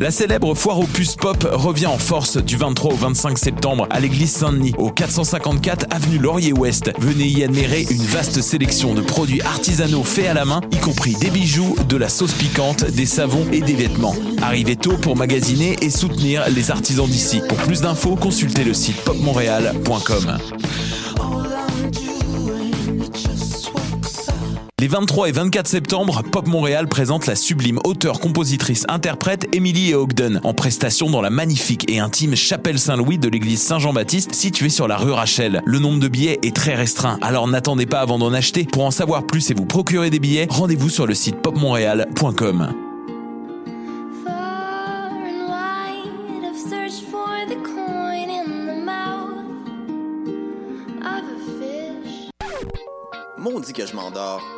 La célèbre foire aux puces pop revient en force du 23 au 25 septembre à l'église Saint-Denis, au 454 avenue Laurier-Ouest. Venez y admirer une vaste sélection de produits artisanaux faits à la main, y compris des bijoux, de la sauce piquante, des savons et des vêtements. Arrivez tôt pour magasiner et soutenir les artisans d'ici. Pour plus d'infos, consultez le site popmontréal.com. Les 23 et 24 septembre, Pop Montréal présente la sublime auteure, compositrice, interprète Emily Ogden en prestation dans la magnifique et intime chapelle Saint-Louis de l'église Saint-Jean-Baptiste située sur la rue Rachel. Le nombre de billets est très restreint, alors n'attendez pas avant d'en acheter. Pour en savoir plus et vous procurer des billets, rendez-vous sur le site popmontréal.com. Maudit que je m'endors.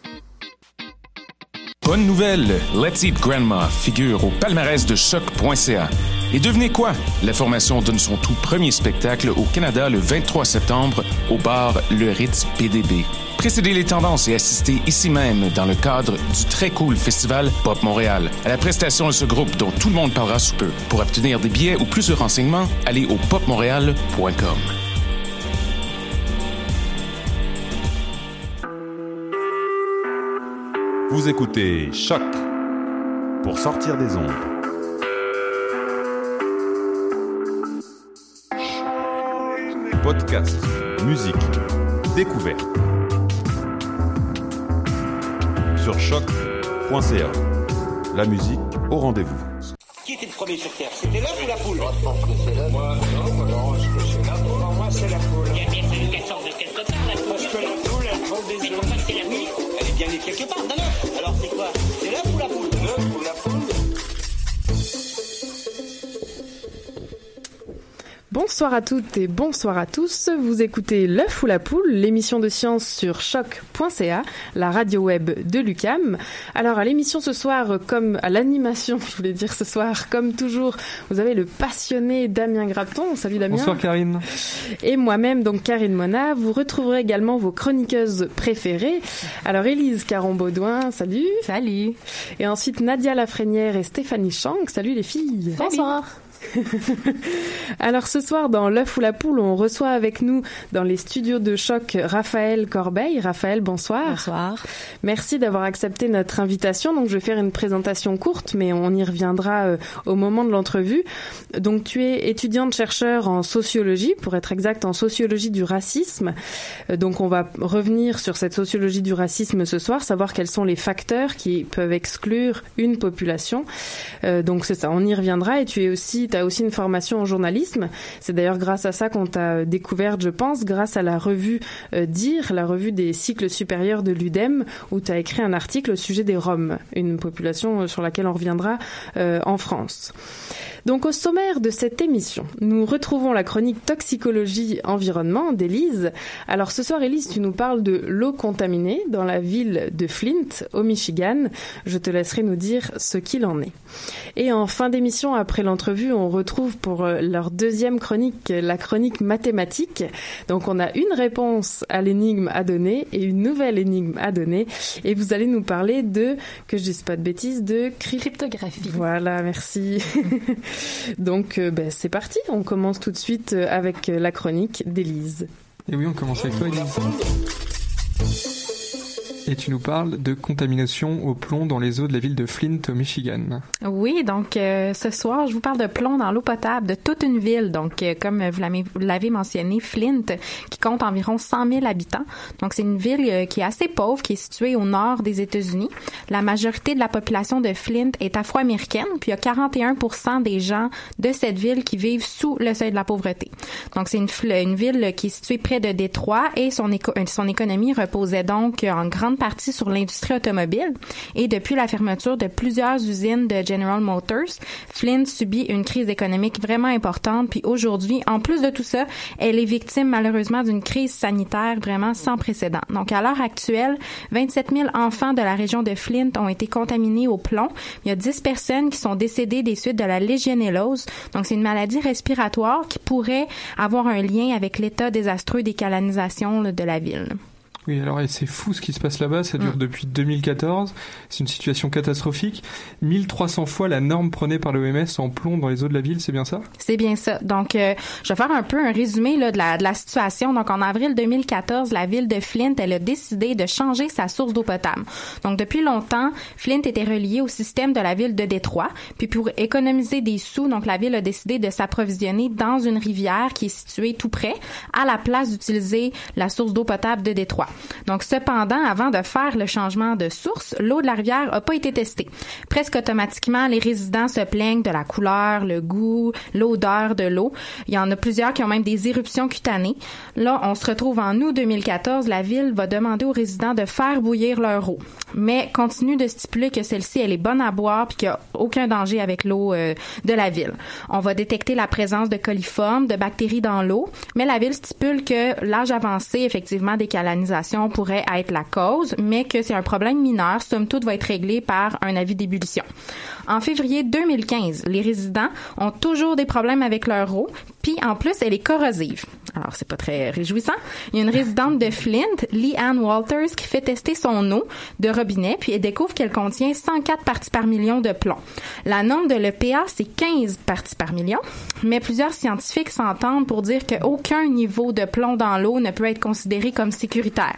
Bonne nouvelle, Let's Eat Grandma figure au palmarès de choc.ca. Et devinez quoi? La formation donne son tout premier spectacle au Canada le 23 septembre au bar Le Ritz PDB. Précédez les tendances et assistez ici même dans le cadre du très cool festival Pop Montréal à la prestation de ce groupe dont tout le monde parlera sous peu. Pour obtenir des billets ou plus de renseignements, allez au popmontréal.com. Vous écoutez Choc pour sortir des ondes. Podcast, musique, découverte. Sur choc.ca. La musique au rendez-vous. Qui était le premier sur Terre? C'était l'œuf ou la poule? Moi, je pense que c'est l'œuf. Moi, non, moi, non, je pense que c'est la poule. Pour moi, c'est la poule. Il y a bien fallu qu'elle sorte de quelque part, la poule. Parce que la poule, elle prend des œufs. Mais pourquoi c'est la nuit bien née quelque part, œuf. Alors, c'est quoi? C'est L'œuf Bonsoir à toutes et bonsoir à tous. Vous écoutez L'œuf ou la poule, l'émission de science sur choc.ca, la radio web de Lucam. Alors à l'émission ce soir, comme à l'animation, je voulais dire ce soir, comme toujours, vous avez le passionné Damien Grapton. Salut Damien. Bonsoir Karine. Et moi-même, donc Karine Mona. Vous retrouverez également vos chroniqueuses préférées. Alors Élise Caron-Baudouin, salut. Salut. Et ensuite Nadia Lafrenière et Stéphanie Chang. Salut les filles. Bonsoir. Alors ce soir dans l'œuf ou la poule, on reçoit avec nous dans les studios de choc Raphaël Corbeil. Raphaël, bonsoir. Bonsoir. Merci d'avoir accepté notre invitation. Donc je vais faire une présentation courte, mais on y reviendra euh, au moment de l'entrevue. Donc tu es étudiante chercheur en sociologie, pour être exact en sociologie du racisme. Euh, donc on va revenir sur cette sociologie du racisme ce soir, savoir quels sont les facteurs qui peuvent exclure une population. Euh, donc c'est ça, on y reviendra. Et tu es aussi tu as aussi une formation en journalisme. C'est d'ailleurs grâce à ça qu'on t'a découverte, je pense, grâce à la revue euh, DIR, la revue des cycles supérieurs de l'UDEM, où tu as écrit un article au sujet des Roms, une population euh, sur laquelle on reviendra euh, en France. Donc au sommaire de cette émission, nous retrouvons la chronique toxicologie environnement d'Élise. Alors ce soir Élise, tu nous parles de l'eau contaminée dans la ville de Flint au Michigan. Je te laisserai nous dire ce qu'il en est. Et en fin d'émission après l'entrevue, on retrouve pour euh, leur deuxième chronique la chronique mathématique. Donc on a une réponse à l'énigme à donner et une nouvelle énigme à donner et vous allez nous parler de que je dise pas de bêtises de cryptographie. Voilà, merci. Donc, euh, ben, c'est parti. On commence tout de suite euh, avec euh, la chronique d'Élise. Et oui, on commence avec toi, Élise. Et tu nous parles de contamination au plomb dans les eaux de la ville de Flint au Michigan. Oui, donc euh, ce soir, je vous parle de plomb dans l'eau potable de toute une ville. Donc, euh, comme vous l'avez- mentionné, Flint, qui compte environ 100 000 habitants. Donc, c'est une ville euh, qui est assez pauvre, qui est située au nord des États-Unis. La majorité de la population de Flint est afro-américaine, puis il y a 41 des gens de cette ville qui vivent sous le seuil de la pauvreté. Donc, c'est une, ville qui est située près de Détroit et son, euh, son économie reposait donc en grande partie sur l'industrie automobile. Et depuis la fermeture de plusieurs usines de General Motors, Flint subit une crise économique vraiment importante. Puis aujourd'hui, en plus de tout ça, elle est victime malheureusement d'une crise sanitaire vraiment sans précédent. Donc à l'heure actuelle, 27 000 enfants de la région de Flint ont été contaminés au plomb. Il y a 10 personnes qui sont décédées des suites de la légionellose. Donc c'est une maladie respiratoire qui pourrait avoir un lien avec l'état désastreux des canalisations de la ville. Oui, alors c'est fou ce qui se passe là-bas, ça dure mm. depuis 2014, c'est une situation catastrophique. 1300 fois la norme prenée par l'OMS en plomb dans les eaux de la ville, c'est bien ça? C'est bien ça. Donc euh, je vais faire un peu un résumé là, de, la, de la situation. Donc en avril 2014, la ville de Flint, elle a décidé de changer sa source d'eau potable. Donc depuis longtemps, Flint était relié au système de la ville de Détroit, puis pour économiser des sous, donc la ville a décidé de s'approvisionner dans une rivière qui est située tout près à la place d'utiliser la source d'eau potable de Détroit. Donc, cependant, avant de faire le changement de source, l'eau de la rivière n'a pas été testée. Presque automatiquement, les résidents se plaignent de la couleur, le goût, l'odeur de l'eau. Il y en a plusieurs qui ont même des éruptions cutanées. Là, on se retrouve en août 2014. La ville va demander aux résidents de faire bouillir leur eau, mais continue de stipuler que celle-ci, elle est bonne à boire puis qu'il n'y a aucun danger avec l'eau euh, de la ville. On va détecter la présence de coliformes, de bactéries dans l'eau, mais la ville stipule que l'âge avancé, effectivement, des canalisations pourrait être la cause, mais que c'est un problème mineur, somme toute va être réglé par un avis d'ébullition. En février 2015, les résidents ont toujours des problèmes avec leur eau, puis en plus, elle est corrosive. Alors, c'est pas très réjouissant. Il y a une résidente de Flint, Lee Ann Walters, qui fait tester son eau de robinet, puis elle découvre qu'elle contient 104 parties par million de plomb. La norme de l'EPA, c'est 15 parties par million, mais plusieurs scientifiques s'entendent pour dire qu'aucun niveau de plomb dans l'eau ne peut être considéré comme sécuritaire.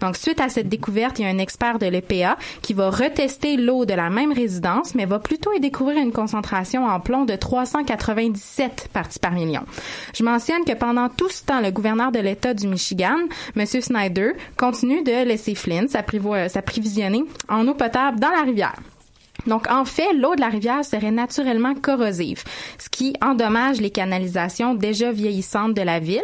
Donc, suite à cette découverte, il y a un expert de l'EPA qui va retester l'eau de la même résidence, mais va plutôt y découvrir une concentration en plomb de 397 parties par million. Je mentionne que pendant tout ce temps, le gouverneur de l'État du Michigan, M. Snyder, continue de laisser Flint s'approvisionner en eau potable dans la rivière. Donc, en fait, l'eau de la rivière serait naturellement corrosive, ce qui endommage les canalisations déjà vieillissantes de la ville,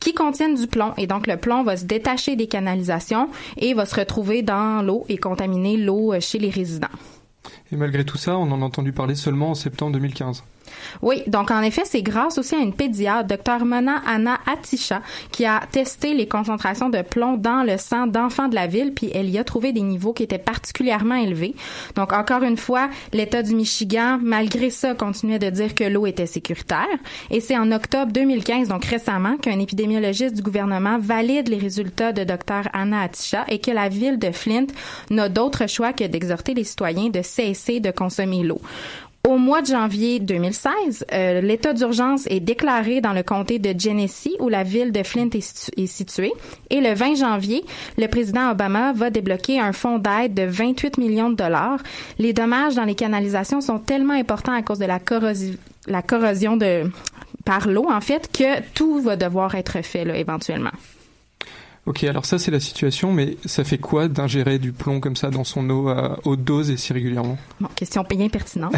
qui contiennent du plomb. Et donc, le plomb va se détacher des canalisations et va se retrouver dans l'eau et contaminer l'eau chez les résidents. Et malgré tout ça, on en a entendu parler seulement en septembre 2015. Oui, donc en effet, c'est grâce aussi à une pédiatre, Dr Mona Anna Atisha, qui a testé les concentrations de plomb dans le sang d'enfants de la ville, puis elle y a trouvé des niveaux qui étaient particulièrement élevés. Donc encore une fois, l'État du Michigan, malgré ça, continuait de dire que l'eau était sécuritaire. Et c'est en octobre 2015, donc récemment, qu'un épidémiologiste du gouvernement valide les résultats de Dr Anna Atisha et que la ville de Flint n'a d'autre choix que d'exhorter les citoyens de cesser de consommer l'eau. Au mois de janvier 2016, euh, l'état d'urgence est déclaré dans le comté de Genesee, où la ville de Flint est, située. Et le 20 janvier, le président Obama va débloquer un fonds d'aide de 28 millions de dollars. Les dommages dans les canalisations sont tellement importants à cause de la, la corrosion de par l'eau, en fait, que tout va devoir être fait là, éventuellement. Ok, alors ça c'est la situation, mais ça fait quoi d'ingérer du plomb comme ça dans son eau à haute dose et si régulièrement? Bon, question bien pertinente.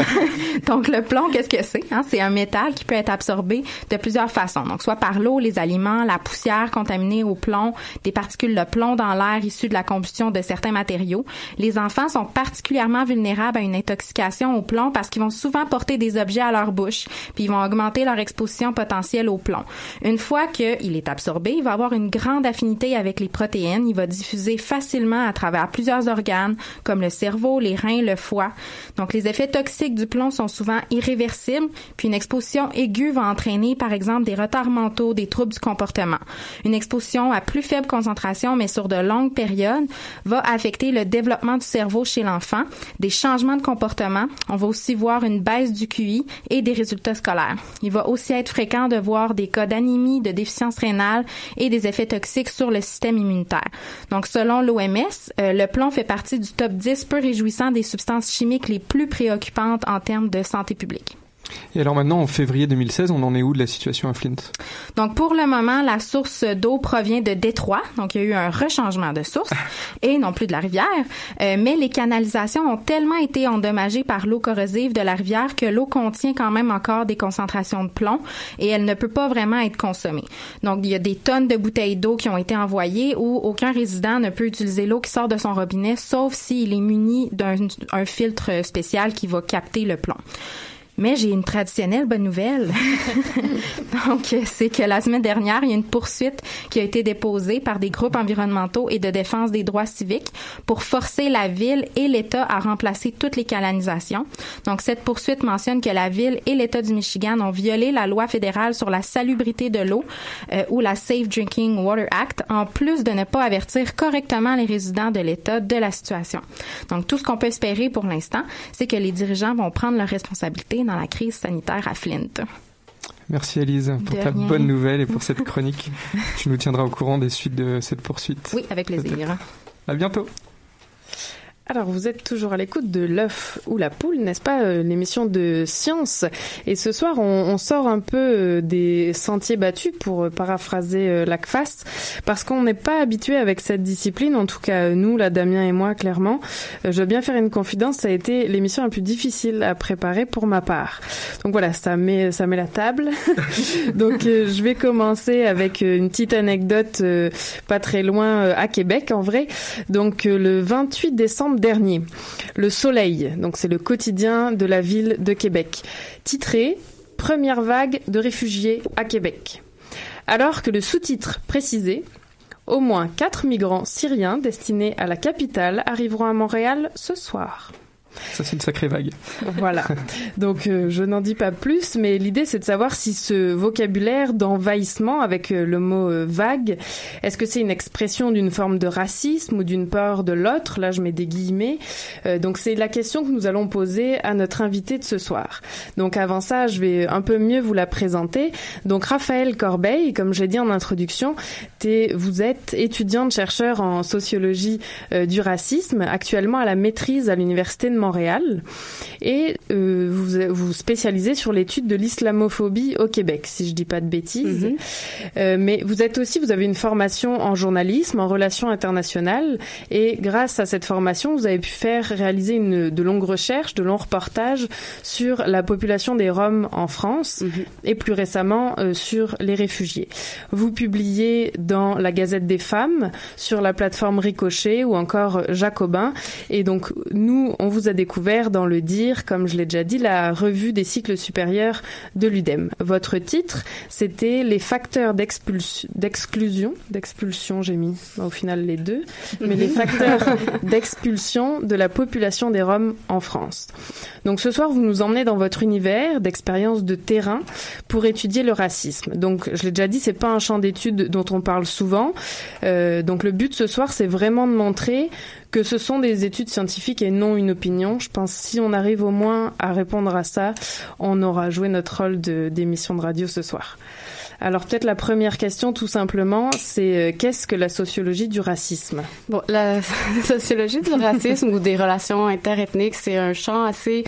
Donc le plomb, qu'est-ce que c'est hein? C'est un métal qui peut être absorbé de plusieurs façons. Donc soit par l'eau, les aliments, la poussière contaminée au plomb, des particules de plomb dans l'air issues de la combustion de certains matériaux. Les enfants sont particulièrement vulnérables à une intoxication au plomb parce qu'ils vont souvent porter des objets à leur bouche, puis ils vont augmenter leur exposition potentielle au plomb. Une fois qu'il est absorbé, il va avoir une grande d'affinité avec les protéines. Il va diffuser facilement à travers plusieurs organes comme le cerveau, les reins, le foie. Donc les effets toxiques du plomb sont souvent irréversibles, puis une exposition aiguë va entraîner par exemple des retards mentaux, des troubles du comportement. Une exposition à plus faible concentration mais sur de longues périodes va affecter le développement du cerveau chez l'enfant, des changements de comportement. On va aussi voir une baisse du QI et des résultats scolaires. Il va aussi être fréquent de voir des cas d'anémie, de déficience rénale et des effets toxiques sur le système immunitaire. Donc, selon l'OMS, euh, le plomb fait partie du top 10 peu réjouissant des substances chimiques les plus préoccupantes en termes de santé publique. Et alors maintenant, en février 2016, on en est où de la situation à Flint? Donc pour le moment, la source d'eau provient de Détroit, donc il y a eu un rechangement de source et non plus de la rivière. Euh, mais les canalisations ont tellement été endommagées par l'eau corrosive de la rivière que l'eau contient quand même encore des concentrations de plomb et elle ne peut pas vraiment être consommée. Donc il y a des tonnes de bouteilles d'eau qui ont été envoyées où aucun résident ne peut utiliser l'eau qui sort de son robinet sauf s'il est muni d'un un filtre spécial qui va capter le plomb. Mais j'ai une traditionnelle bonne nouvelle. Donc, c'est que la semaine dernière, il y a une poursuite qui a été déposée par des groupes environnementaux et de défense des droits civiques pour forcer la ville et l'État à remplacer toutes les canalisations. Donc, cette poursuite mentionne que la ville et l'État du Michigan ont violé la loi fédérale sur la salubrité de l'eau euh, ou la Safe Drinking Water Act, en plus de ne pas avertir correctement les résidents de l'État de la situation. Donc, tout ce qu'on peut espérer pour l'instant, c'est que les dirigeants vont prendre leurs responsabilités dans la crise sanitaire à Flint. Merci Elise pour De ta rien. bonne nouvelle et pour cette chronique. tu nous tiendras au courant des suites de cette poursuite. Oui, avec plaisir. À bientôt. Alors, vous êtes toujours à l'écoute de l'œuf ou la poule, n'est-ce pas, euh, l'émission de science? Et ce soir, on, on sort un peu euh, des sentiers battus, pour euh, paraphraser l'ACFAS, parce qu'on n'est pas habitué avec cette discipline, en tout cas nous, là, Damien et moi, clairement. Je veux bien faire une confidence, ça a été l'émission la plus difficile à préparer pour ma part. Donc voilà, ça met, ça met la table. Donc je vais commencer avec une petite anecdote pas très loin à Québec en vrai. Donc le 28 décembre dernier, Le Soleil, donc c'est le quotidien de la ville de Québec, titré Première vague de réfugiés à Québec. Alors que le sous-titre précisait au moins quatre migrants syriens destinés à la capitale arriveront à Montréal ce soir. Ça, c'est une sacrée vague. Voilà. Donc euh, je n'en dis pas plus, mais l'idée c'est de savoir si ce vocabulaire d'envahissement avec euh, le mot euh, vague, est-ce que c'est une expression d'une forme de racisme ou d'une peur de l'autre? Là je mets des guillemets. Donc c'est la question que nous allons poser à notre invité de ce soir. Donc avant ça, je vais un peu mieux vous la présenter. Donc Raphaël Corbeil, comme j'ai dit en introduction, vous êtes étudiante chercheur en sociologie du racisme, actuellement à la maîtrise à l'université de Montréal, et euh, vous vous spécialisez sur l'étude de l'islamophobie au Québec, si je dis pas de bêtises. Mhm. Euh, mais vous êtes aussi, vous avez une formation en journalisme, en relations internationales, et grâce à cette formation, vous avez pu faire réaliser une, de longues recherches, de longs reportages sur la population des Roms en France, et plus récemment euh, sur les réfugiés. Vous publiez dans la Gazette des femmes, sur la plateforme Ricochet ou encore Jacobin, et donc nous, on vous a découvert dans le dire, comme je l'ai déjà dit, la revue des cycles supérieurs de l'UDEM. Votre titre, c'était les facteurs d'exclusion, d'expulsion, j'ai mis au final les deux, mais les facteurs d'expulsion de la population des Roms en France. Donc ce soir, vous nous emmenez dans votre univers d'expérience de terrain pour étudier le racisme. Donc je l'ai déjà dit, c'est pas un champ d'études dont on parle souvent. Euh, donc le but ce soir, c'est vraiment de montrer que ce sont des études scientifiques et non une opinion. Je pense que si on arrive au moins à répondre à ça, on aura joué notre rôle de- d'émission de radio ce soir. Alors peut-être la première question tout simplement, c'est euh, qu'est-ce que la sociologie du racisme? Bon, la sociologie du racisme ou des relations interethniques, c'est un champ assez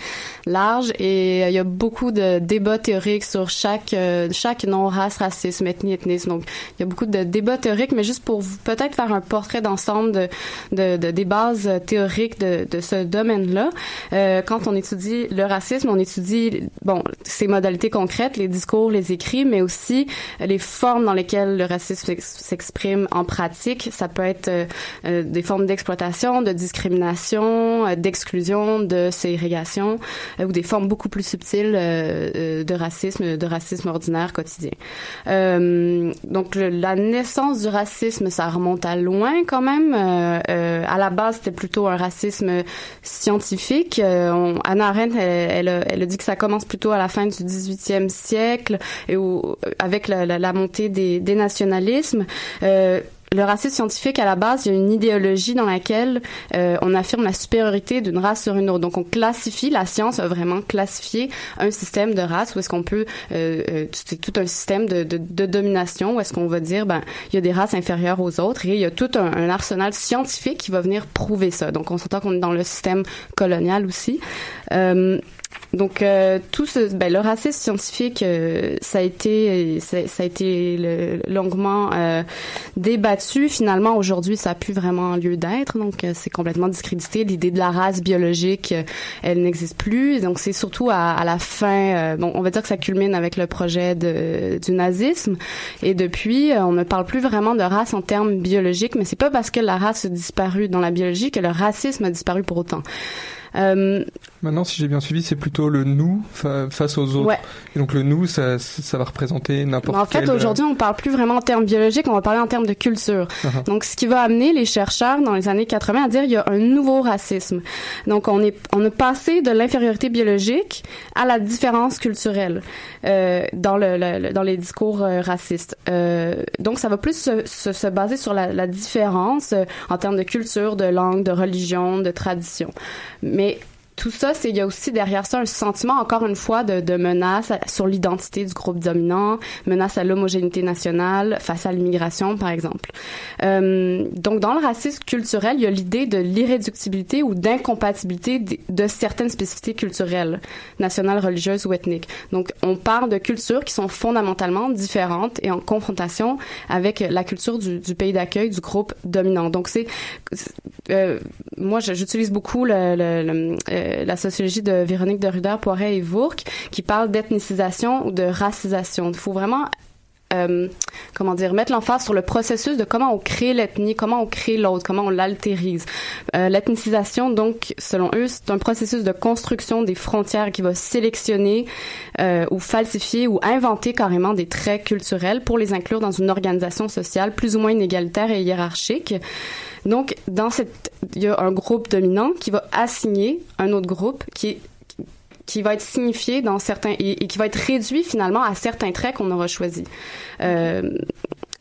large et euh, il y a beaucoup de débats théoriques sur chaque euh, chaque non-race, racisme, ethnie, ethnisme. Donc, il y a beaucoup de débats théoriques, mais juste pour peut-être faire un portrait d'ensemble de, de, de- des bases théoriques de, de ce domaine-là. Euh, quand on étudie le racisme, on étudie bon ses modalités concrètes, les discours, les écrits, mais aussi les formes dans lesquelles le racisme s'ex- s'exprime en pratique. Ça peut être euh, euh, des formes d'exploitation, de discrimination, euh, d'exclusion, de ségrégation, euh, ou des formes beaucoup plus subtiles de racisme, de racisme ordinaire quotidien. Donc la naissance du racisme, ça remonte à loin quand même. À la base, c'était plutôt un racisme scientifique. On- Anna Arendt, elle, elle, elle dit que ça commence plutôt à la fin du 18e siècle et au- avec la, la- la montée des, des nationalismes. Euh, le racisme scientifique, à la base, il y a une idéologie dans laquelle euh, on affirme la supériorité d'une race sur une autre. Donc, on classifie, la science a vraiment classifié un système de race où est-ce qu'on peut, euh, euh, c'est tout un système de, de, de domination où est-ce qu'on va dire, ben, il y a des races inférieures aux autres et il y a tout un, un arsenal scientifique qui va venir prouver ça. Donc, on s'entend qu'on est dans le système colonial aussi. Euh, donc euh, tout ce, ben, le racisme scientifique, euh, ça a été, ça, a été le- longuement euh, débattu. Finalement, aujourd'hui, ça a plus vraiment lieu d'être. Donc euh, c'est complètement discrédité. L'idée de la race biologique, euh, elle n'existe plus. Donc c'est surtout à, à la fin. euh, bon, on va dire que ça culmine avec le projet de, du nazisme. Et depuis, on ne parle plus vraiment de race en termes biologiques. Mais c'est pas parce que la race a disparu dans la biologie que le racisme a disparu pour autant. Euh, Maintenant, si j'ai bien suivi, c'est plutôt le nous fa- face aux autres. Ouais. Et donc le nous, ça, ça va représenter n'importe Mais en fait, quel- euh, aujourd'hui, on parle plus vraiment en termes biologiques, on va parler en termes de culture. Uh-huh. Donc, ce qui va amener les chercheurs dans les années 80 à dire il y a un nouveau racisme. Donc, on est, on a passé de l'infériorité biologique à la différence culturelle euh, dans le, dans les discours euh, racistes. Euh, donc, ça va plus se, se, se baser sur la, la différence en termes de culture, de langue, de religion, de tradition. Mais tout ça, c'est il y a aussi derrière ça un sentiment, encore une fois, de, menace sur l'identité du groupe dominant, menace à l'homogénéité nationale face à l'immigration, par exemple. Euh, donc, dans le racisme culturel, il y a l'idée de l'irréductibilité ou d'incompatibilité de, certaines spécificités culturelles, nationales, religieuses ou ethniques. Donc, on parle de cultures qui sont fondamentalement différentes et en confrontation avec la culture du, du pays d'accueil, du groupe dominant. Donc, c'est euh, moi, j'utilise beaucoup le- euh, la sociologie de Véronique de Ruder, Poiret et Vourque, qui parle d'ethnicisation ou de racisation. Il faut vraiment euh, comment dire, mettre l'emphase sur le processus de comment on crée l'ethnie, comment on crée l'autre, comment on l'altérise. Euh, L'ethnicisation, donc, selon eux, c'est un processus de construction des frontières qui va sélectionner euh, ou falsifier ou inventer carrément des traits culturels pour les inclure dans une organisation sociale plus ou moins inégalitaire et hiérarchique. Donc, dans cette, il y a un groupe dominant qui va assigner un autre groupe qui qui va être signifié dans certains et, qui va être réduit finalement à certains traits qu'on aura choisis. Euh,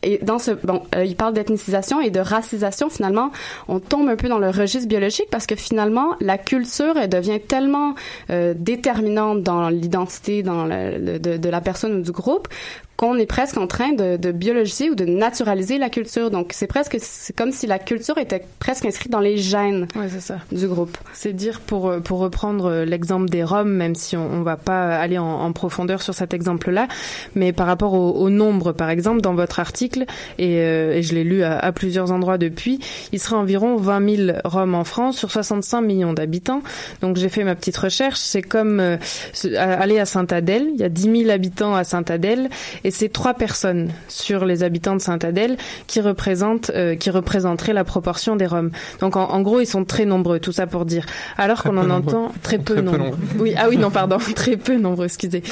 et dans ce bon, euh, il parle d'ethnicisation et de racisation. Finalement, on tombe un peu dans le registre biologique parce que finalement, la culture elle devient tellement euh, déterminante dans l'identité, dans le- de, de la personne ou du groupe qu'on est presque en train de, de biologiser ou de naturaliser la culture. Donc, c'est presque, c'est comme si la culture était presque inscrite dans les gènes du groupe. C'est dire, pour, euh, pour reprendre euh, l'exemple des Roms, même si on, on va pas aller en, en profondeur sur cet exemple-là, mais par rapport au, au nombre, par exemple, dans votre article, et, euh, et je l'ai lu à, à plusieurs endroits depuis, il serait environ 20 000 Roms en France sur 65 millions d'habitants. Donc j'ai fait ma petite recherche. C'est comme euh, aller à Saint-Adèle. Il y a 10 000 habitants à Saint-Adèle, et c'est trois personnes sur les habitants de Saint-Adèle qui représentent, euh, qui représenteraient la proportion des Roms. Donc en, en gros, ils sont très nombreux. Tout ça pour dire. Alors qu'on en nombreux. entend très peu Très peu nombreux. Oui, ah oui, non, pardon, très peu nombreux, excusez.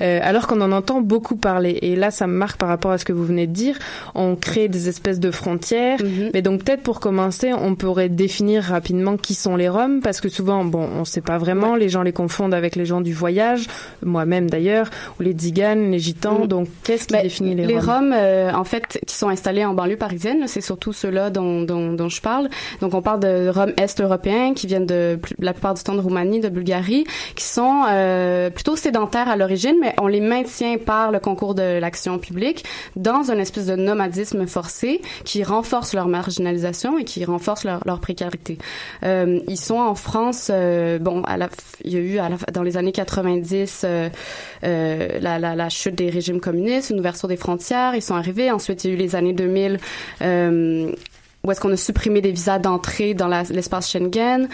Euh, alors qu'on en entend beaucoup parler. Et là, ça me marque par rapport à ce que vous venez de dire. On crée des espèces de frontières. Mais donc, peut-être pour commencer, on pourrait définir rapidement qui sont les Roms, parce que souvent, bon, on sait pas vraiment. Les gens les confondent avec les gens du voyage, moi-même d'ailleurs, ou les Tziganes, les Gitans. Mm. Donc, qu'est-ce qui définit les, les Roms? Roms, euh, en fait, qui sont installés en banlieue parisienne, c'est surtout ceux-là dont, dont, dont je parle. Donc, on parle de Roms est-européens qui viennent de la plupart du temps de Roumanie, de Bulgarie, qui sont euh, plutôt sédentaires à l'origine, mais on les maintient par le concours de l'action publique dans un espèce de nomadisme forcé qui renforce leur marginalisation et qui renforce leur, leur précarité. Euh, ils sont en France, euh, bon, à la, il y a eu à la, dans les années 90 euh, euh, la, la, la chute des régimes communistes, une ouverture des frontières. Ils sont arrivés. Ensuite, il y a eu les années 2000 euh, où est-ce qu'on a supprimé des visas d'entrée dans l'espace Schengen.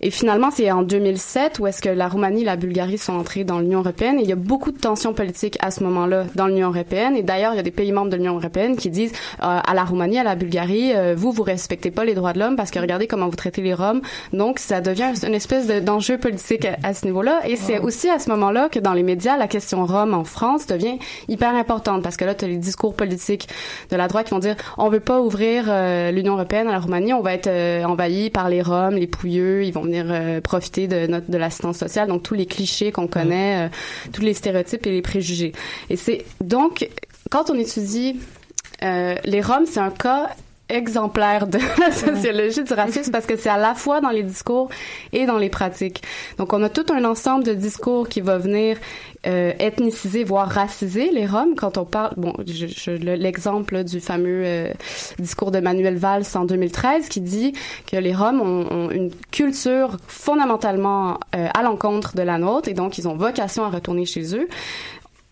Et finalement, c'est en 2007 où est-ce que la Roumanie et la Bulgarie sont entrées dans l'Union européenne. Et il y a beaucoup de tensions politiques à ce moment-là dans l'Union européenne. Et d'ailleurs, il y a des pays membres de l'Union européenne qui disent euh, à la Roumanie, à la Bulgarie, euh, vous, vous respectez pas les droits de l'homme parce que regardez comment vous traitez les Roms. Donc, ça devient une espèce de- d'enjeu politique à, à ce niveau-là. Et c'est aussi à ce moment-là que dans les médias, la question Rome en France devient hyper importante parce que là, tu as les discours politiques de la droite qui vont dire on veut pas ouvrir euh, l'Union européenne à la Roumanie, on va être euh, envahi par les Roms, les pouilleux, ils vont venir euh, profiter de notre de l'assistance sociale, donc tous les clichés qu'on connaît, euh, tous les stéréotypes et les préjugés. Et c'est donc quand on étudie euh, les Roms, c'est un cas exemplaire de la sociologie du racisme parce que c'est à la fois dans les discours et dans les pratiques. Donc on a tout un ensemble de discours qui va venir euh, ethniciser, voire raciser les Roms. Quand on parle, bon, je, je- le- l'exemple du fameux euh, discours de Manuel Valls en 2013 qui dit que les Roms ont, ont une culture fondamentalement euh, à l'encontre de la nôtre et donc ils ont vocation à retourner chez eux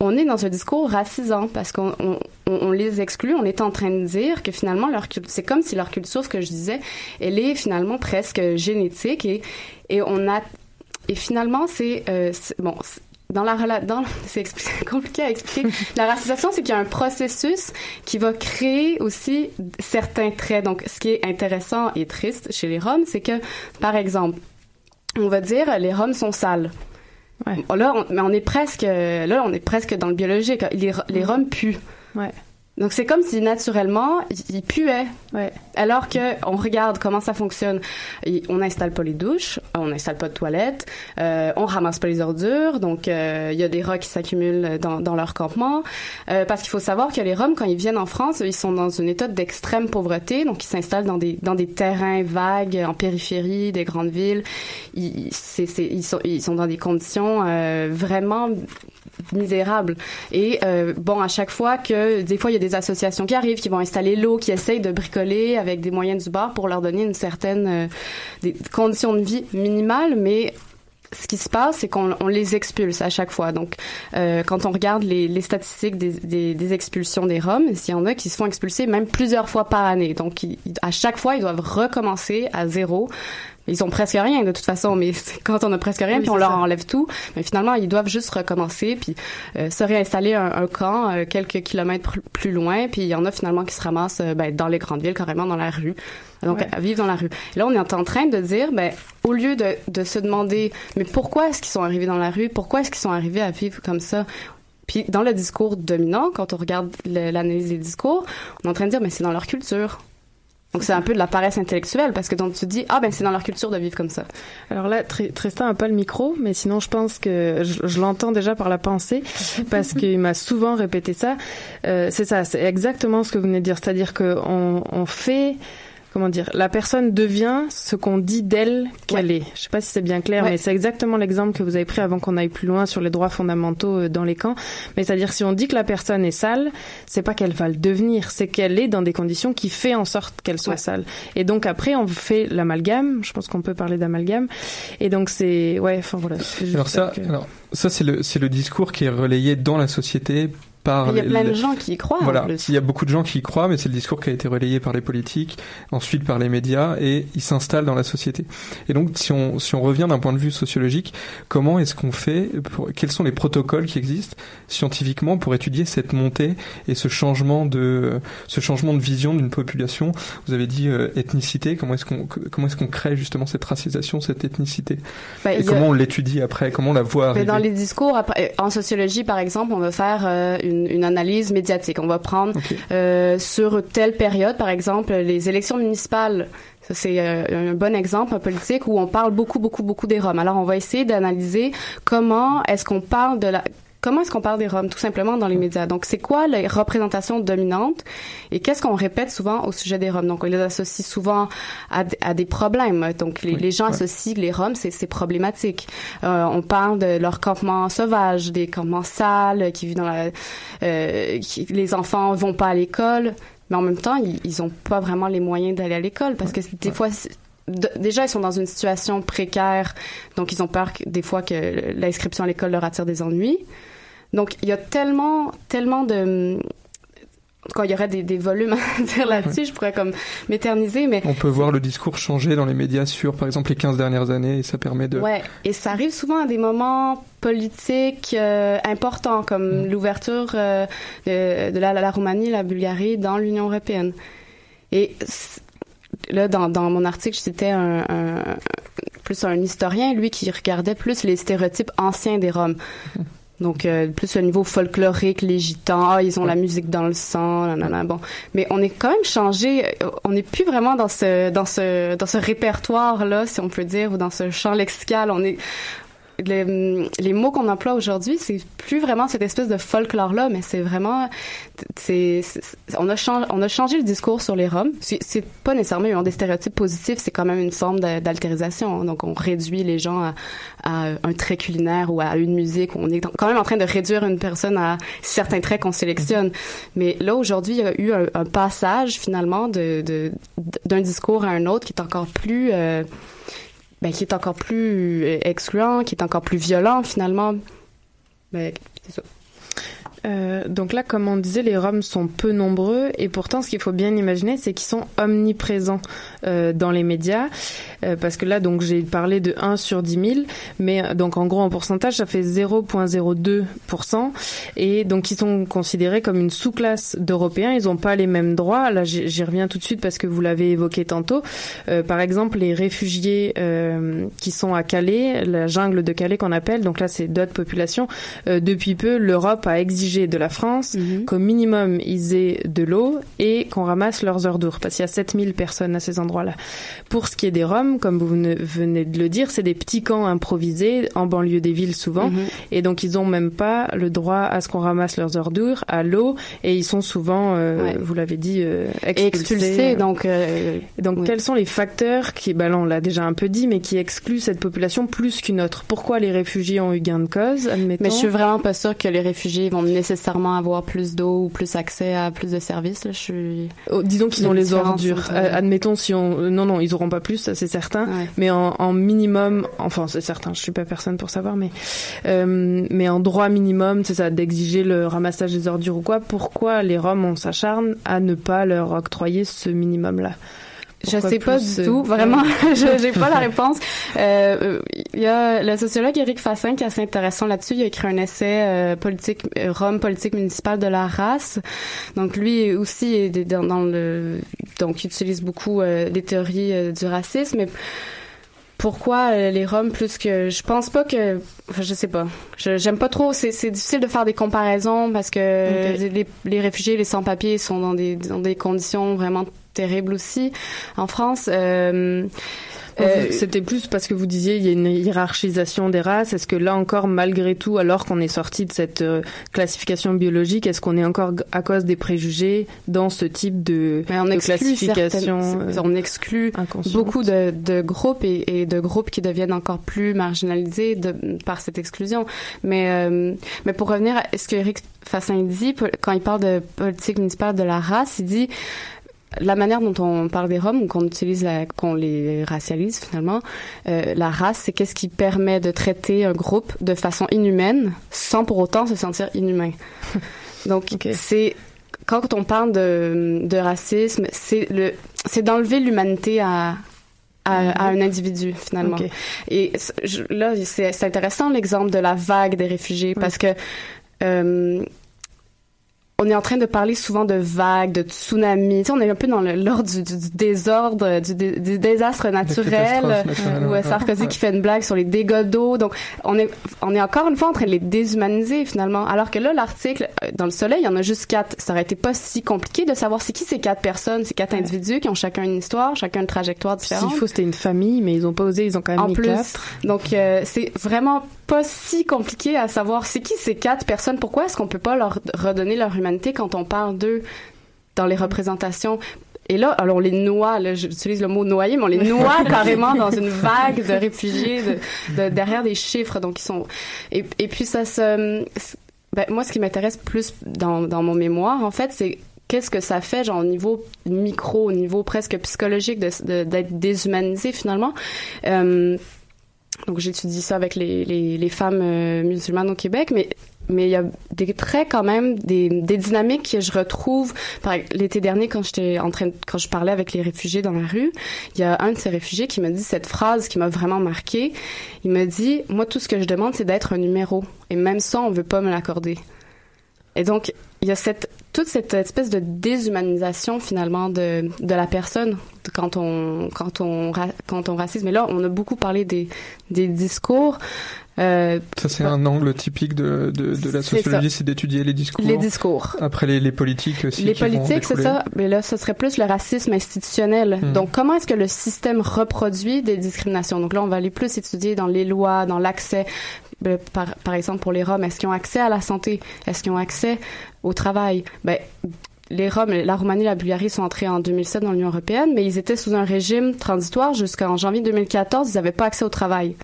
on est dans un discours racisant parce qu'on on, on- les exclut. On est en train de dire que finalement leur c'est comme si leur culture, ce que je disais, elle est finalement presque génétique et et on a et finalement c'est euh, bon. Dans la dans c'est compliqué à expliquer. La racisation, c'est qu'il y a un processus qui va créer aussi certains traits. Donc, ce qui est intéressant et triste chez les Roms, c'est que, par exemple, on va dire les Roms sont sales. Là, on, mais on est presque, là, on est presque dans le biologique. Les, les Roms puent. Donc c'est comme si naturellement ils puaient. Alors que on regarde comment ça fonctionne. On n'installe pas les douches, on n'installe pas de toilettes, euh, on ramasse pas les ordures. Donc euh, il y a des rats qui s'accumulent dans, dans leur campement. Euh, parce qu'il faut savoir que les Roms quand ils viennent en France, ils sont dans une état d'extrême pauvreté. Donc ils s'installent dans des dans des terrains vagues en périphérie des grandes villes. Ils, c'est, c'est- ils sont ils sont dans des conditions euh, vraiment misérable. Et euh, bon, à chaque fois que des fois il y a des associations qui arrivent, qui vont installer l'eau, qui essayent de bricoler avec des moyens du bord pour leur donner une certaine euh, des conditions de vie minimales, mais ce qui se passe, c'est qu'on on les expulse à chaque fois. Donc, euh, quand on regarde les, les statistiques des, des, expulsions des Roms, il y en a qui se font expulser même plusieurs fois par année. Donc, à chaque fois, ils doivent recommencer à zéro. Ils ont presque rien de toute façon, mais quand on a presque rien, Oui, puis on leur ça. enlève tout, mais finalement ils doivent juste recommencer, puis euh, se réinstaller un, un camp euh, quelques kilomètres plus loin, puis il y en a finalement qui se ramassent euh, ben, dans les grandes villes, carrément dans la rue, donc Ouais. vivre dans la rue. Et là on est en train de dire, ben au lieu de, de se demander, mais pourquoi est-ce qu'ils sont arrivés dans la rue, pourquoi est-ce qu'ils sont arrivés à vivre comme ça, puis dans le discours dominant, quand on regarde l'analyse des discours, on est en train de dire, mais c'est dans leur culture. Donc c'est un peu de la paresse intellectuelle parce que donc tu dis ah ben c'est dans leur culture de vivre comme ça. Alors là, Tr- Tristan n'a pas le micro, mais sinon je pense que je, je l'entends déjà par la pensée parce qu'il m'a souvent répété ça. Euh, c'est ça, c'est exactement ce que vous venez de dire, c'est-à-dire que on, on fait comment dire, la personne devient ce qu'on dit d'elle qu'elle est. Je sais pas si c'est bien clair, Ouais. mais c'est exactement l'exemple que vous avez pris avant qu'on aille plus loin sur les droits fondamentaux euh, dans les camps. Mais c'est-à-dire si on dit que la personne est sale, c'est pas qu'elle va le devenir, c'est qu'elle est dans des conditions qui fait en sorte qu'elle soit Ouais. sale. Et donc après, on fait l'amalgame. Je pense qu'on peut parler d'amalgame. Et donc c'est ouais, enfin voilà. juste Alors ça, que- alors ça c'est le c'est le discours qui est relayé dans la société par. Il y a les- plein de gens qui y croient. en Voilà, plus. il y a beaucoup de gens qui y croient, mais c'est le discours qui a été relayé par les politiques, ensuite par les médias, et il s'installe dans la société. Et donc, si on si on revient d'un point de vue sociologique, comment est-ce qu'on fait pour, Quels sont les protocoles qui existent scientifiquement pour étudier cette montée et ce changement de ce changement de vision d'une population? Vous avez dit euh, ethnicité. Comment est-ce qu'on comment est-ce qu'on crée justement cette racisation, cette ethnicité? Ben, Et a- comment on l'étudie après? Comment on la voit Mais arriver? dans les discours, après, en sociologie, par exemple, on va faire euh, une, une analyse médiatique. On va prendre euh, sur telle période, par exemple, les élections municipales. Ça, c'est euh, un bon exemple en politique où on parle beaucoup, beaucoup, beaucoup des Roms. Alors, on va essayer d'analyser comment est-ce qu'on parle de la Comment est-ce qu'on parle des Roms, tout simplement, dans les médias? Donc, c'est quoi les représentations dominantes et qu'est-ce qu'on répète souvent au sujet des Roms? Donc, on les associe souvent à, des problèmes. Donc, les, les gens associent les Roms, c'est problématique. Euh, on parle de leurs campements sauvages, des campements sales, qui vivent dans la... euh, qui- les enfants vont pas à l'école, mais en même temps, ils, ils ont pas vraiment les moyens d'aller à l'école parce que des fois... de- déjà, ils sont dans une situation précaire, donc ils ont peur que, des fois que l'inscription à l'école leur attire des ennuis. Donc, il y a tellement, tellement de... En tout cas, il y aurait des, des volumes à dire là-dessus, je pourrais comme m'éterniser, mais... On peut voir le discours changer dans les médias sur, par exemple, les 15 dernières années, et ça permet de... Ouais, et ça arrive souvent à des moments politiques euh, importants, comme l'ouverture euh, de, de la, la Roumanie, la Bulgarie dans l'Union européenne. Et là, dans, dans mon article, c'était un, un- plus un historien, lui, qui regardait plus les stéréotypes anciens des Roms. Donc, euh, plus le niveau folklorique, les gitans, ah, ils ont la musique dans le sang, nanana, bon. Mais on est quand même changé, euh, on n'est plus vraiment dans ce, dans ce, dans ce répertoire-là, si on peut dire, ou dans ce champ lexical. On est, les, mots qu'on emploie aujourd'hui, c'est plus vraiment cette espèce de folklore-là, mais c'est vraiment, c'est, on a changé, on a changé le discours sur les Roms. C'est, pas nécessairement ils ont des stéréotypes positifs, c'est quand même une forme d'altérisation. Donc, on réduit les gens à, un trait culinaire ou à une musique. On est quand même en train de réduire une personne à certains traits qu'on sélectionne. Mais là, aujourd'hui, il y a eu un, passage finalement de- d'un discours à un autre qui est encore plus euh, ben, qui est encore plus euh, excluant, qui est encore plus violent finalement. Ben, c'est ça. Euh, donc là, comme on disait, les Roms sont peu nombreux et pourtant, ce qu'il faut bien imaginer, c'est qu'ils sont omniprésents euh, dans les médias. Euh, parce que là, donc j'ai parlé de 1 sur 10 000, mais euh, donc en gros en pourcentage, ça fait 0,02%. Et donc ils sont considérés comme une sous-classe d'Européens. Ils n'ont pas les mêmes droits. Là, j'y reviens tout de suite parce que vous l'avez évoqué tantôt. Euh, par exemple, les réfugiés qui sont à Calais, la jungle de Calais qu'on appelle, donc là c'est d'autres populations. Depuis peu, l'Europe a exigé de la France qu'au minimum ils aient de l'eau et qu'on ramasse leurs d'ours, parce qu'il y a 7000 personnes à ces endroits-là. Pour ce qui est des Roms, comme vous venez- de le dire, c'est des petits camps improvisés en banlieue des villes souvent, Mhm. et donc ils ont même pas le droit à ce qu'on ramasse leurs d'ours, à l'eau, et ils sont souvent, euh, Ouais. vous l'avez dit, euh, expulsés. expulsé, donc. euh, Donc, oui. quels sont les facteurs qui, là, on l'a déjà un peu dit, mais qui excluent cette population plus qu'une autre? Pourquoi les réfugiés ont eu gain de cause, admettons? Mais je suis vraiment pas sûre que les réfugiés vont nécessairement avoir plus d'eau ou plus accès à plus de services. Là. Je suis. Oh, disons qu'ils ont les ordures. Euh, admettons si on, euh, non non, ils auront pas plus, ça c'est certain. Ouais. Mais en, en minimum, enfin c'est certain, je suis pas personne pour savoir, mais euh, mais en droit minimum, c'est ça, d'exiger le ramassage des ordures ou quoi. Pourquoi les Roms on s'acharne à ne pas leur octroyer ce minimum là Je sais pas du tout, euh, vraiment. je j'ai pas la réponse. Euh, Il y a le sociologue Éric Fassin qui est assez intéressant là-dessus. Il a écrit un essai euh, politique, euh, Rome politique municipale de la race. Donc lui aussi est dans, dans le, donc il utilise beaucoup euh, les théories du racisme. Mais pourquoi les Roms plus que je pense pas que enfin, je sais pas Je- j'aime pas trop c'est c'est difficile de faire des comparaisons parce que les, les réfugiés les sans-papiers sont dans des dans des conditions vraiment terribles aussi en France euh, euh, C'était plus parce que vous disiez il y a une hiérarchisation des races. Est-ce que là encore, malgré tout, alors qu'on est sorti de cette euh, classification biologique, est-ce qu'on est encore à cause des préjugés dans ce type de, mais on de exclut classification certaines- euh, on exclut beaucoup de, de groupes et, et de groupes qui deviennent encore plus marginalisés de, par cette exclusion. Mais, euh, mais pour revenir à ce que Eric Fassin dit, quand il parle de politique municipale de la race, il dit la manière dont on parle des Roms ou qu'on utilise la, qu'on les racialise finalement, euh, la race, c'est qu'est-ce qui permet de traiter un groupe de façon inhumaine sans pour autant se sentir inhumain. Donc c'est quand on parle de, de racisme, c'est le c'est d'enlever l'humanité à à, à un individu finalement. Et je- là, c'est c'est intéressant l'exemple de la vague des réfugiés parce que euh, on est en train de parler souvent de vagues, de tsunamis. Tu sais, on est un peu dans le- l'ordre du, du- du désordre, du, dé- du désastre naturel. naturelle, Ou ouais. euh, Sarkozy qui fait une blague sur les dégâts d'eau. Donc, on est, on est encore une fois en train de les déshumaniser finalement. Alors que là, l'article, euh, dans le Soleil, il y en a juste quatre. Ça aurait été pas si compliqué de savoir c'est qui ces quatre personnes, ces quatre individus qui ont chacun une histoire, chacun une trajectoire différente. S'il faut, c'était une famille, mais ils ont pas osé, ils ont quand même En mis plus, quatre. donc euh, c'est vraiment pas si compliqué à savoir c'est qui ces quatre personnes. Pourquoi est-ce qu'on peut pas leur redonner leur humanité quand on parle d'eux dans les représentations? Et là, alors on les noie, j'utilise le mot noyer, mais on les noie carrément dans une vague de réfugiés de, de- derrière des chiffres. Donc ils sont et, et puis ça se ben, moi ce qui m'intéresse plus dans, dans mon mémoire en fait c'est qu'est-ce que ça fait genre au niveau micro au niveau presque psychologique de de- d'être déshumanisé finalement Euh, donc j'étudie ça avec les, les, les femmes euh, musulmanes au Québec, mais mais il y a des traits quand même, des, des dynamiques que je retrouve. Par l'été dernier, quand j'étais en train, de- quand je parlais avec les réfugiés dans la rue, il y a un de ces réfugiés qui m'a dit cette phrase qui m'a vraiment marqué. Il me dit, moi tout ce que je demande, c'est d'être un numéro, et même ça, on veut pas me l'accorder. Et donc il y a cette toute cette espèce de déshumanisation finalement de, de la personne quand on quand on quand on racisme. Et là, on a beaucoup parlé des des discours. Euh, Ça, c'est un angle typique de, de, de la sociologie, c'est d'étudier les discours. Les discours. Après, les, les politiques aussi. Les qui vont politiques, c'est ça. Mais là, ce serait plus le racisme institutionnel. Hmm. Donc, comment est-ce que le système reproduit des discriminations? Donc là, on va aller plus étudier dans les lois, dans l'accès. Ben, Par, exemple, pour les Roms, est-ce qu'ils ont accès à la santé? Est-ce qu'ils ont accès au travail? Ben, les Roms, la Roumanie et la Bulgarie sont entrés en 2007 dans l'Union européenne, mais ils étaient sous un régime transitoire jusqu'en janvier 2014. Ils n'avaient pas accès au travail.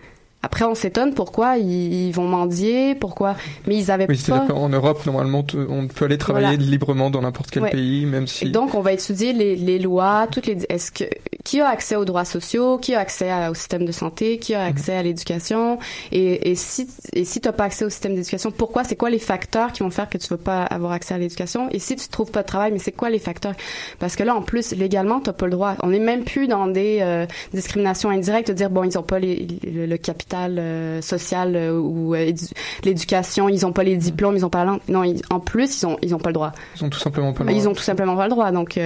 Après, on s'étonne pourquoi ils, vont mendier, pourquoi, mais ils avaient Oui, pas. qu'en Europe, normalement, on peut aller travailler Voilà. librement dans n'importe quel Ouais. pays, même si. Et donc, on va étudier les, les lois, toutes les. Est-ce que qui a accès aux droits sociaux, qui a accès à- au système de santé, qui Mhm. a accès à l'éducation, et, et si et si t'as pas accès au système d'éducation, pourquoi C'est quoi les facteurs qui vont faire que tu vas pas avoir accès à l'éducation? Et si tu trouves pas de travail, mais c'est quoi les facteurs? Parce que là, en plus, légalement, t'as pas le droit. On n'est même plus dans des euh, discriminations indirectes, de dire bon, ils ont pas les, le, le capital euh, social euh, ou euh, édu- l'éducation, ils ont pas les diplômes, ils ont pas la langue. Non, ils- en plus, ils ont ils ont pas le droit. Ils ont tout simplement pas le droit. Ils ont tout simplement pas le droit. Donc,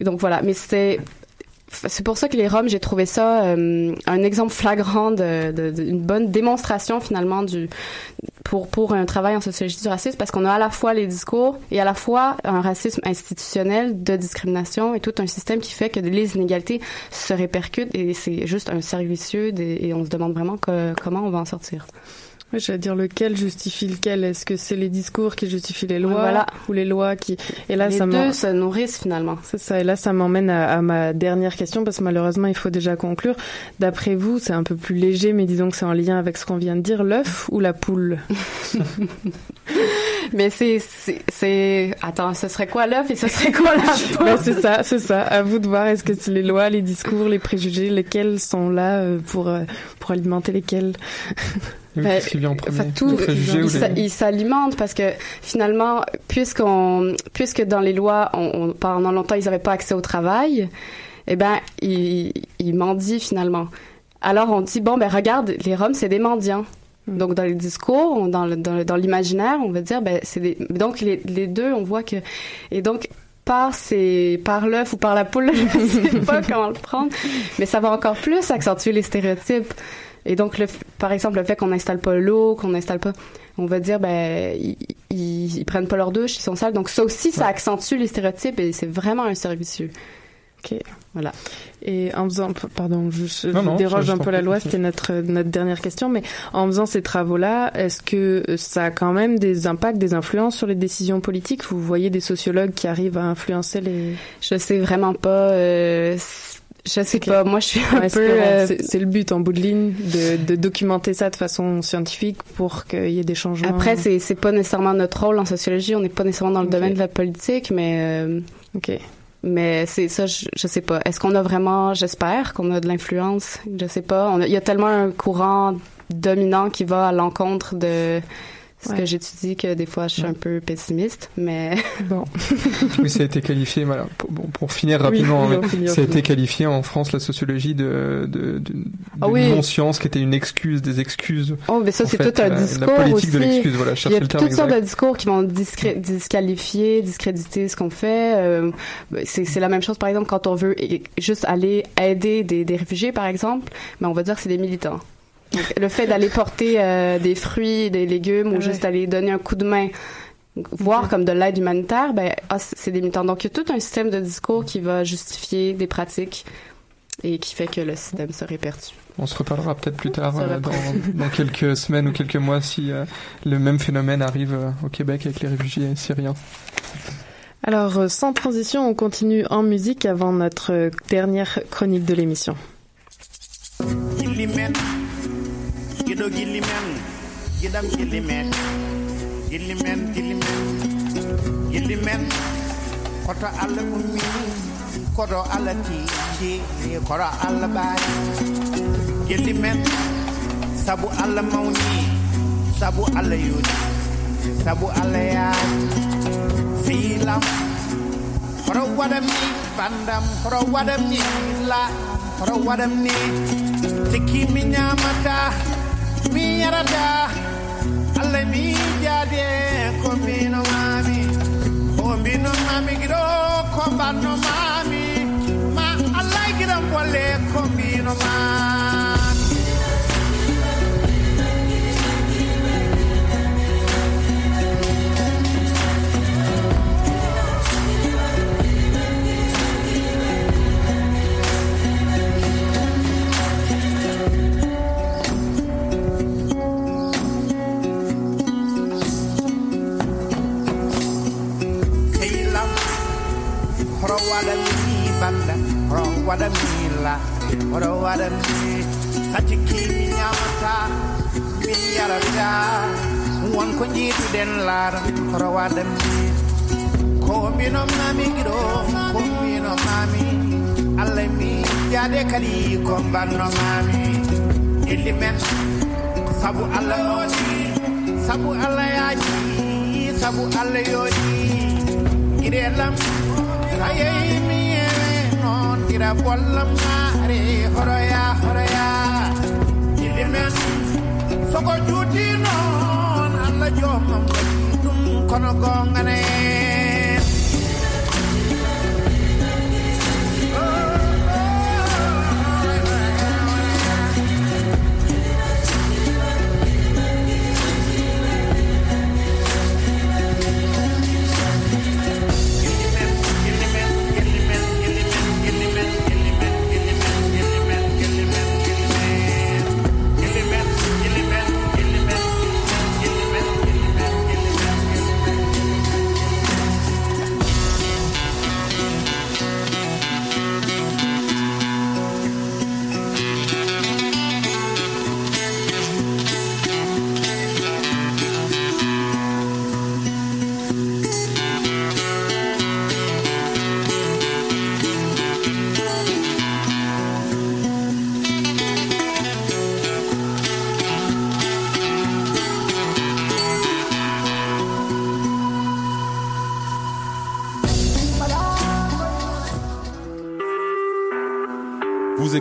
donc voilà. Mais c'est c'est pour ça que les Roms, j'ai trouvé ça euh, un exemple flagrant de, de- de- une bonne démonstration finalement du pour pour un travail en sociologie du racisme parce qu'on a à la fois les discours et à la fois un racisme institutionnel de discrimination et tout un système qui fait que les inégalités se répercutent et c'est juste un cercle vicieux et on se demande vraiment que- comment on va en sortir. Oui, j'allais dire lequel justifie lequel. Est-ce que c'est les discours qui justifient les lois voilà. ou les lois qui Et là, les ça deux se nourrissent finalement. C'est ça. Et là, ça m'emmène à, à ma dernière question parce que malheureusement, il faut déjà conclure. D'après vous, c'est un peu plus léger, mais disons que c'est en lien avec ce qu'on vient de dire. L'œuf ou la poule? Mais c'est, c'est, attends, ce serait quoi l'œuf et ce serait quoi la poule? Ben, c'est ça, c'est ça. À vous de voir. Est-ce que c'est les lois, les discours, les préjugés, lesquels sont là euh, pour euh, pour alimenter lesquels? Oui, Ben, Qu'est-ce qui vient en premier tout, Les préjugés il, ou s'a- les- il s'alimente parce que finalement, puisqu'on, puisque dans les lois, on, on- pendant longtemps, ils n'avaient pas accès au travail, eh ben, ils, ils mendient finalement. Alors on dit bon ben regarde, les Roms c'est des mendiants. Donc dans les discours, on- dans, le- dans, le- dans l'imaginaire, on va dire ben c'est des. Donc les, les deux, on voit que et donc par ces par l'œuf ou par la poule, je ne sais pas comment le prendre, mais ça va encore plus accentuer les stéréotypes. Et donc, le, par exemple, le fait qu'on n'installe pas l'eau, qu'on n'installe pas, on va dire, ben, ils, ils, ils prennent pas leur douche, ils sont sales. Donc, ça aussi, ça accentue les stéréotypes et c'est vraiment un vicieux. Ok. Voilà. Et en faisant, pardon, je, je Non, non, déroge je- un peu la loi, c'était notre notre dernière question, mais en faisant ces travaux-là, est-ce que ça a quand même des impacts, des influences sur les décisions politiques? Vous voyez des sociologues qui arrivent à influencer les Je sais vraiment pas. euh, je sais pas. Moi, je suis un Ouais, peu. euh, C'est- le but en bout de ligne de, de documenter ça de façon scientifique pour qu'il y ait des changements. Après, c'est c'est pas nécessairement notre rôle en sociologie. On n'est pas nécessairement dans le domaine de la politique, mais. euh, ok. Mais c'est ça, je, je sais pas. Est-ce qu'on a vraiment, j'espère qu'on a de l'influence? Je sais pas. Il y a tellement un courant dominant qui va à l'encontre de ce Ouais. que j'étudie que des fois je suis un peu pessimiste. Mais Bon. Oui, ça a été qualifié. Voilà, pour, bon, pour finir rapidement, oui, hein, ça a été qualifié en France la sociologie de, de, de, Ah de oui. non-science qui était une excuse des excuses. oh, mais ça c'est tout un la- la discours politique aussi. de l'excuse, voilà, Il y a cherchais le terme toutes sortes de discours qui vont discré- disqualifier, discréditer ce qu'on fait. Euh, c'est la même chose, par exemple, quand on veut juste aller aider des, des réfugiés, par exemple, mais on va dire que c'est des militants. Donc, le fait d'aller porter euh, des fruits, des légumes, ou juste d'aller donner un coup de main, voir comme de l'aide humanitaire, ben ah, c'est des militants. Donc il y a tout un système de discours qui va justifier des pratiques et qui fait que le système se répercute. On se reparlera peut-être plus tard, euh, dans, quelques semaines ou quelques mois, si euh, le même phénomène arrive euh, au Québec avec les réfugiés syriens. Alors, sans transition, on continue en musique avant notre dernière chronique de l'émission. Gido gilli men, gidam gilli men, gilli men, gilli men, gilli men. Koto alla kumi, koto alla kiki, koto alla bai. Gilli men, sabu ala mauni, sabu alla yuni, sabu alla ya. Filam, koto wadam ni, bandam, koto wadam ni, la, koto wadam ni. Tiki mi nyamata mi yarata allah mi jaade ko mami. O mbino mami giɗo ko mbanno mami. Ma allah ko mbino mami jiituɗen laara horo waɗami ko mbino mami. Mami mi mami. Men sabu allah nooni sabu allah yaaji sabu allah yooɗi girelam sayeyi mi yewe noon maare horoya horoya. Illi men la jox dum kono ko ngane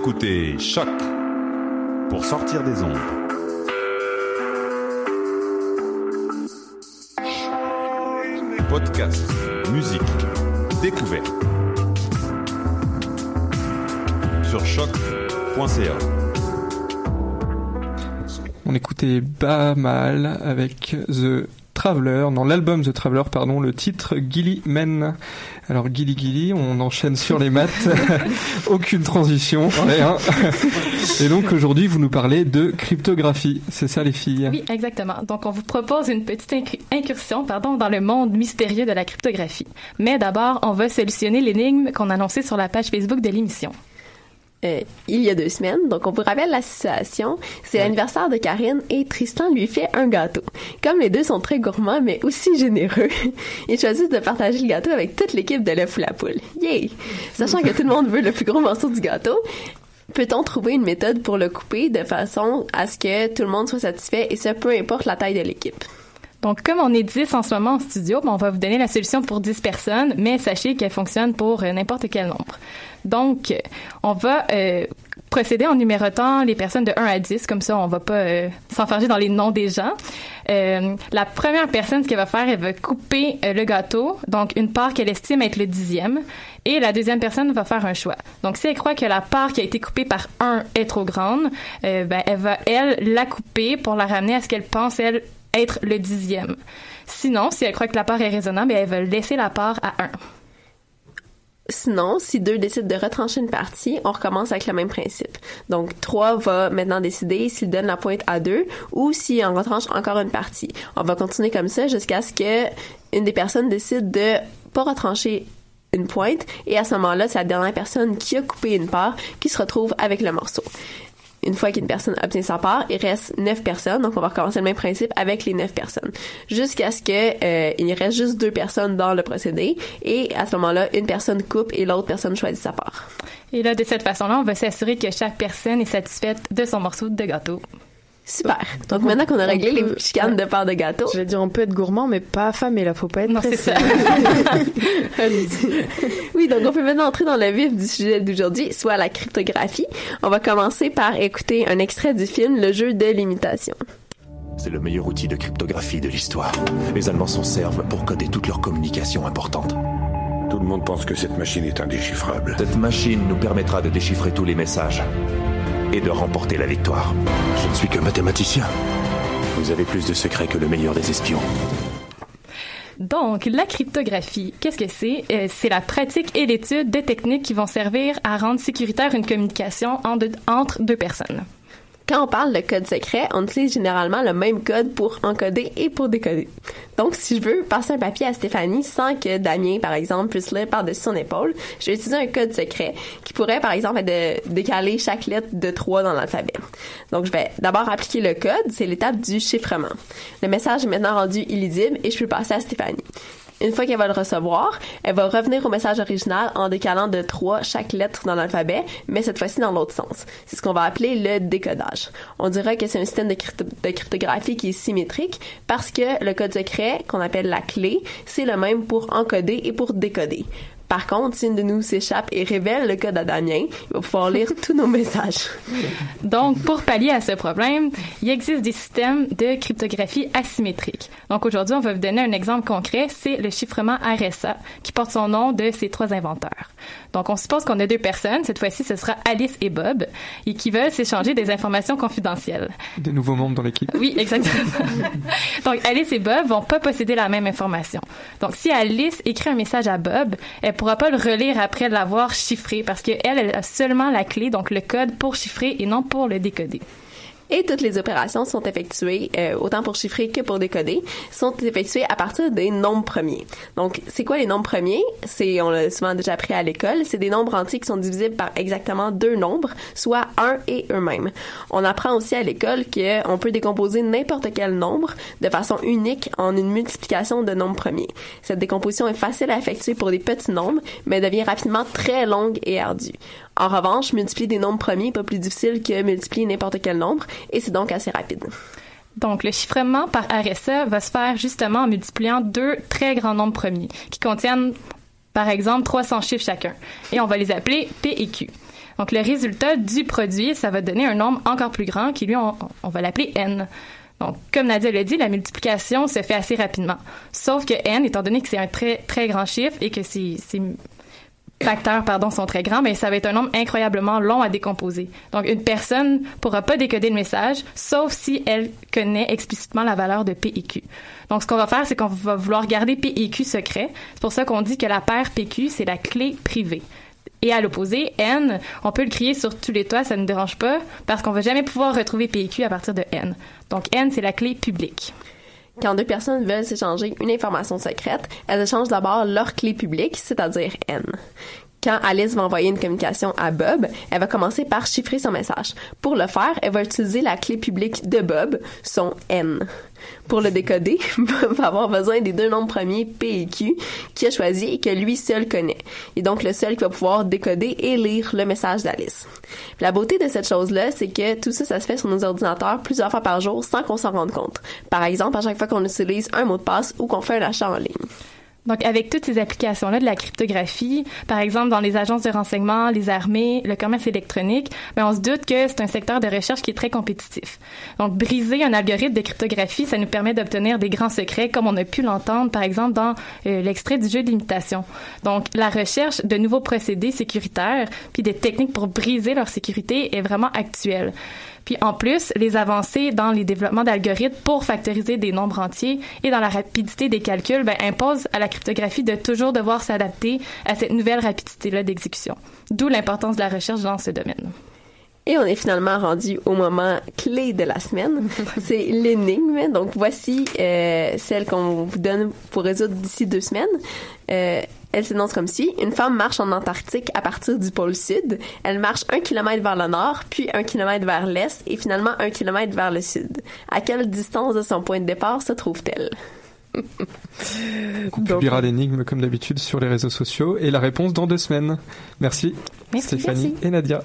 écoutez Choc pour sortir des ondes. Podcast, musique, découverte. Sur choc.ca. On écoutait Ba Mal avec The Traveler, dans l'album The Traveler, pardon, le titre Gilly Men. Alors Gilly Gilly, on enchaîne sur les maths, aucune transition. Et donc aujourd'hui, vous nous parlez de cryptographie, c'est ça les filles Oui, exactement. Donc, on vous propose une petite inc- incursion pardon, dans le monde mystérieux de la cryptographie. Mais d'abord, on va solutionner l'énigme qu'on a annoncée sur la page Facebook de l'émission. Euh, il y a deux semaines. Donc, on vous rappelle la situation. C'est l'anniversaire de Karine et Tristan lui fait un gâteau. Comme les deux sont très gourmands, mais aussi généreux, ils choisissent de partager le gâteau avec toute l'équipe de l'œuf ou la poule. Yay! Sachant que tout le monde veut le plus gros morceau du gâteau, peut-on trouver une méthode pour le couper de façon à ce que tout le monde soit satisfait et ça peu importe la taille de l'équipe? Donc, comme on est 10 en ce moment en studio, ben, on va vous donner la solution pour 10 personnes, mais sachez qu'elle fonctionne pour euh, n'importe quel nombre. Donc, on va euh, procéder en numérotant les personnes de 1 à 10, comme ça on va pas euh, s'enfarger dans les noms des gens. Euh, la première personne, ce qu'elle va faire, elle va couper le gâteau, donc une part qu'elle estime être le dixième, et la deuxième personne va faire un choix. Donc, si elle croit que la part qui a été coupée par 1 est trop grande, ben, elle va, elle, la couper pour la ramener à ce qu'elle pense, elle, être le dixième. Sinon, si elle croit que la part est raisonnable, elle va laisser la part à 1. Sinon, si deux décident de retrancher une partie, on recommence avec le même principe. Donc, trois va maintenant décider s'il donne la pointe à deux ou s'il en retranche encore une partie. On va continuer comme ça jusqu'à ce que une des personnes décide de pas retrancher une pointe et à ce moment-là, c'est la dernière personne qui a coupé une part qui se retrouve avec le morceau. Une fois qu'une personne obtient sa part, il reste neuf personnes, donc on va recommencer le même principe avec les neuf personnes, jusqu'à ce que euh, il reste juste deux personnes dans le procédé, et à ce moment-là, une personne coupe et l'autre personne choisit sa part. Et là, de cette façon-là, on va s'assurer que chaque personne est satisfaite de son morceau de gâteau. Super. Donc maintenant qu'on a réglé les chicanes de part de gâteau. Je vais dire, on peut être gourmand, mais pas affamé, là. Faut pas être Non, c'est ça. oui, donc on peut maintenant entrer dans le vif du sujet d'aujourd'hui, soit la cryptographie. On va commencer par écouter un extrait du film Le jeu de l'imitation. C'est le meilleur outil de cryptographie de l'histoire. Les Allemands s'en servent pour coder toutes leurs communications importantes. Tout le monde pense que cette machine est indéchiffrable. Cette machine nous permettra de déchiffrer tous les messages et de remporter la victoire. Je ne suis que mathématicien. Vous avez plus de secrets que le meilleur des espions. Donc, la cryptographie, qu'est-ce que c'est? Euh, c'est la pratique et l'étude de techniques qui vont servir à rendre sécuritaire une communication en deux- entre deux personnes. Quand on parle de code secret, on utilise généralement le même code pour encoder et pour décoder. Donc, si je veux passer un papier à Stéphanie sans que Damien, par exemple, puisse lire par-dessus son épaule, je vais utiliser un code secret qui pourrait, par exemple, être de décaler chaque lettre de 3 dans l'alphabet. Donc, je vais d'abord appliquer le code, c'est l'étape du chiffrement. Le message est maintenant rendu illisible et je peux passer à Stéphanie. Une fois qu'elle va le recevoir, elle va revenir au message original en décalant de 3 chaque lettre dans l'alphabet, mais cette fois-ci dans l'autre sens. C'est ce qu'on va appeler le décodage. On dirait que c'est un système de, de cryptographie qui est symétrique parce que le code secret, qu'on appelle la clé, c'est le même pour encoder et pour décoder. Par contre, si une de nous s'échappe et révèle le code à Damien, il va pouvoir lire tous nos messages. Donc, pour pallier à ce problème, il existe des systèmes de cryptographie asymétrique. Donc, aujourd'hui, on va vous donner un exemple concret, c'est le chiffrement RSA, qui porte son nom de ces trois inventeurs. Donc, on suppose qu'on a deux personnes, cette fois-ci, ce sera Alice et Bob, et qui veulent s'échanger des informations confidentielles. Des nouveaux membres dans l'équipe. Oui, exactement. Donc, Alice et Bob vont pas posséder la même information. Donc, si Alice écrit un message à Bob, elle pourra pas le relire après l'avoir chiffré parce qu'elle, elle a seulement la clé, donc le code pour chiffrer et non pour le décoder. Et toutes les opérations sont effectuées, euh, autant pour chiffrer que pour décoder, sont effectuées à partir des nombres premiers. Donc, c'est quoi les nombres premiers? C'est, on l'a souvent déjà appris à l'école, c'est des nombres entiers qui sont divisibles par exactement deux nombres, soit un et eux-mêmes. On apprend aussi à l'école qu'on peut décomposer n'importe quel nombre de façon unique en une multiplication de nombres premiers. Cette décomposition est facile à effectuer pour des petits nombres, mais devient rapidement très longue et ardue. En revanche, multiplier des nombres premiers n'est pas plus difficile que multiplier n'importe quel nombre, et c'est donc assez rapide. Donc, le chiffrement par RSA va se faire justement en multipliant deux très grands nombres premiers qui contiennent, par exemple, 300 chiffres chacun. Et on va les appeler P et Q. Donc, le résultat du produit, ça va donner un nombre encore plus grand qui, lui, on, on va l'appeler N. Donc, comme Nadia l'a dit, la multiplication se fait assez rapidement. Sauf que N, étant donné que c'est un très, très grand chiffre et que c'est facteurs pardon sont très grands mais ça va être un nombre incroyablement long à décomposer. Donc une personne pourra pas décoder le message sauf si elle connaît explicitement la valeur de P et Q. Donc ce qu'on va faire c'est qu'on va vouloir garder P et Q secret. C'est pour ça qu'on dit que la paire PQ c'est la clé privée. Et à l'opposé, N, on peut le crier sur tous les toits, ça ne dérange pas, parce qu'on va jamais pouvoir retrouver P et Q à partir de N. Donc N, c'est la clé publique. Quand deux personnes veulent s'échanger une information secrète, elles échangent d'abord leur clé publique, c'est-à-dire N. Quand Alice va envoyer une communication à Bob, elle va commencer par chiffrer son message. Pour le faire, elle va utiliser la clé publique de Bob, son N. Pour le décoder, Bob va avoir besoin des deux nombres premiers P et Q qu'il a choisi et que lui seul connaît. Et donc le seul qui va pouvoir décoder et lire le message d'Alice. La beauté de cette chose-là, c'est que tout ça, ça se fait sur nos ordinateurs plusieurs fois par jour sans qu'on s'en rende compte. Par exemple, à chaque fois qu'on utilise un mot de passe ou qu'on fait un achat en ligne. Donc, avec toutes ces applications-là de la cryptographie, par exemple dans les agences de renseignement, les armées, le commerce électronique, ben, on se doute que c'est un secteur de recherche qui est très compétitif. Donc, briser un algorithme de cryptographie, ça nous permet d'obtenir des grands secrets, comme on a pu l'entendre, par exemple, dans euh, l'extrait du jeu de l'imitation. Donc, la recherche de nouveaux procédés sécuritaires, puis des techniques pour briser leur sécurité est vraiment actuelle. Puis en plus, les avancées dans les développements d'algorithmes pour factoriser des nombres entiers et dans la rapidité des calculs ben, imposent à la cryptographie de toujours devoir s'adapter à cette nouvelle rapidité-là d'exécution. D'où l'importance de la recherche dans ce domaine. Et on est finalement rendu au moment clé de la semaine. C'est l'énigme. Donc voici euh, celle qu'on vous donne pour résoudre d'ici deux semaines. Euh, elle s'énonce comme si une femme marche en Antarctique à partir du pôle sud. Elle marche un kilomètre vers le nord, puis un kilomètre vers l'est, et finalement un kilomètre vers le sud. À quelle distance de son point de départ se trouve-t-elle? On publiera l'énigme comme d'habitude sur les réseaux sociaux et la réponse dans deux semaines. Merci, Merci, Stéphanie merci. et Nadia.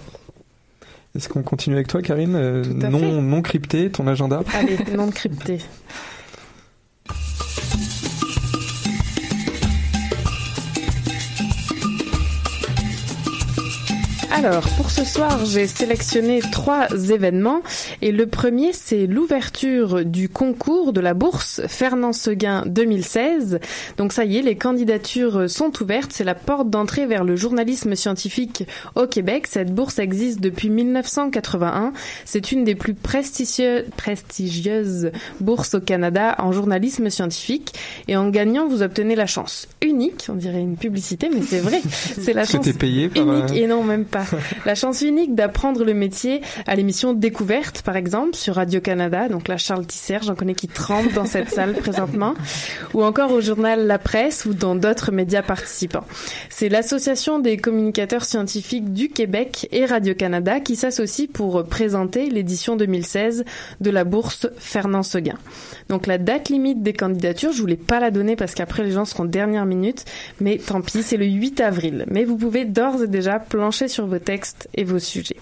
Est-ce qu'on continue avec toi, Karine? Euh, à non, fait. non crypté, ton agenda? Allez, non crypté. Alors, pour ce soir, j'ai sélectionné trois événements et le premier, c'est l'ouverture du concours de la bourse Fernand Seguin 2016. Donc ça y est, les candidatures sont ouvertes. C'est la porte d'entrée vers le journalisme scientifique au Québec. Cette bourse existe depuis 1981. C'est une des plus prestigieuses, prestigieuses bourses au Canada en journalisme scientifique. Et en gagnant, vous obtenez la chance unique, on dirait une publicité, mais c'est vrai. C'est la chance C'était payé par, unique euh, et non même pas. La chance unique d'apprendre le métier à l'émission Découverte, par exemple, sur Radio-Canada. Donc là, Charles Tisser, j'en connais qui tremblent dans cette salle présentement. Ou encore au journal La Presse ou dans d'autres médias participants. C'est l'Association des communicateurs scientifiques du Québec et Radio-Canada qui s'associent pour présenter l'édition 2016 de la bourse Fernand Seguin. Donc la date limite des candidatures, je voulais pas la donner parce qu'après les gens seront dernière minute, mais tant pis, c'est le 8 avril. Mais vous pouvez d'ores et déjà plancher sur vos textes et vos sujets.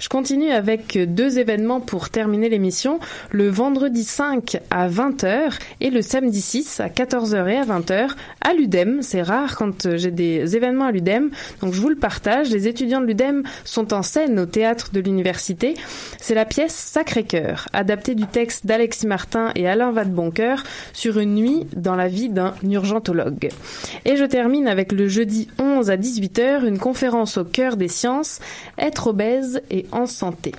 Je continue avec deux événements pour terminer l'émission. Le vendredi 5 à 20h et le samedi 6 à 14h et à 20h à l'UDEM. C'est rare quand j'ai des événements à l'UDEM, donc je vous le partage. Les étudiants de l'UDEM sont en scène au théâtre de l'université. C'est la pièce Sacré-Cœur, adaptée du texte d'Alexis Martin et Alain Vadeboncoeur sur une nuit dans la vie d'un urgentologue. Et je termine avec le jeudi 11 à 18h, une conférence au cœur des sciences, être obèse et en santé.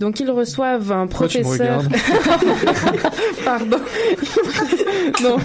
Donc ils reçoivent un Pourquoi tu me professeur. Pardon. non.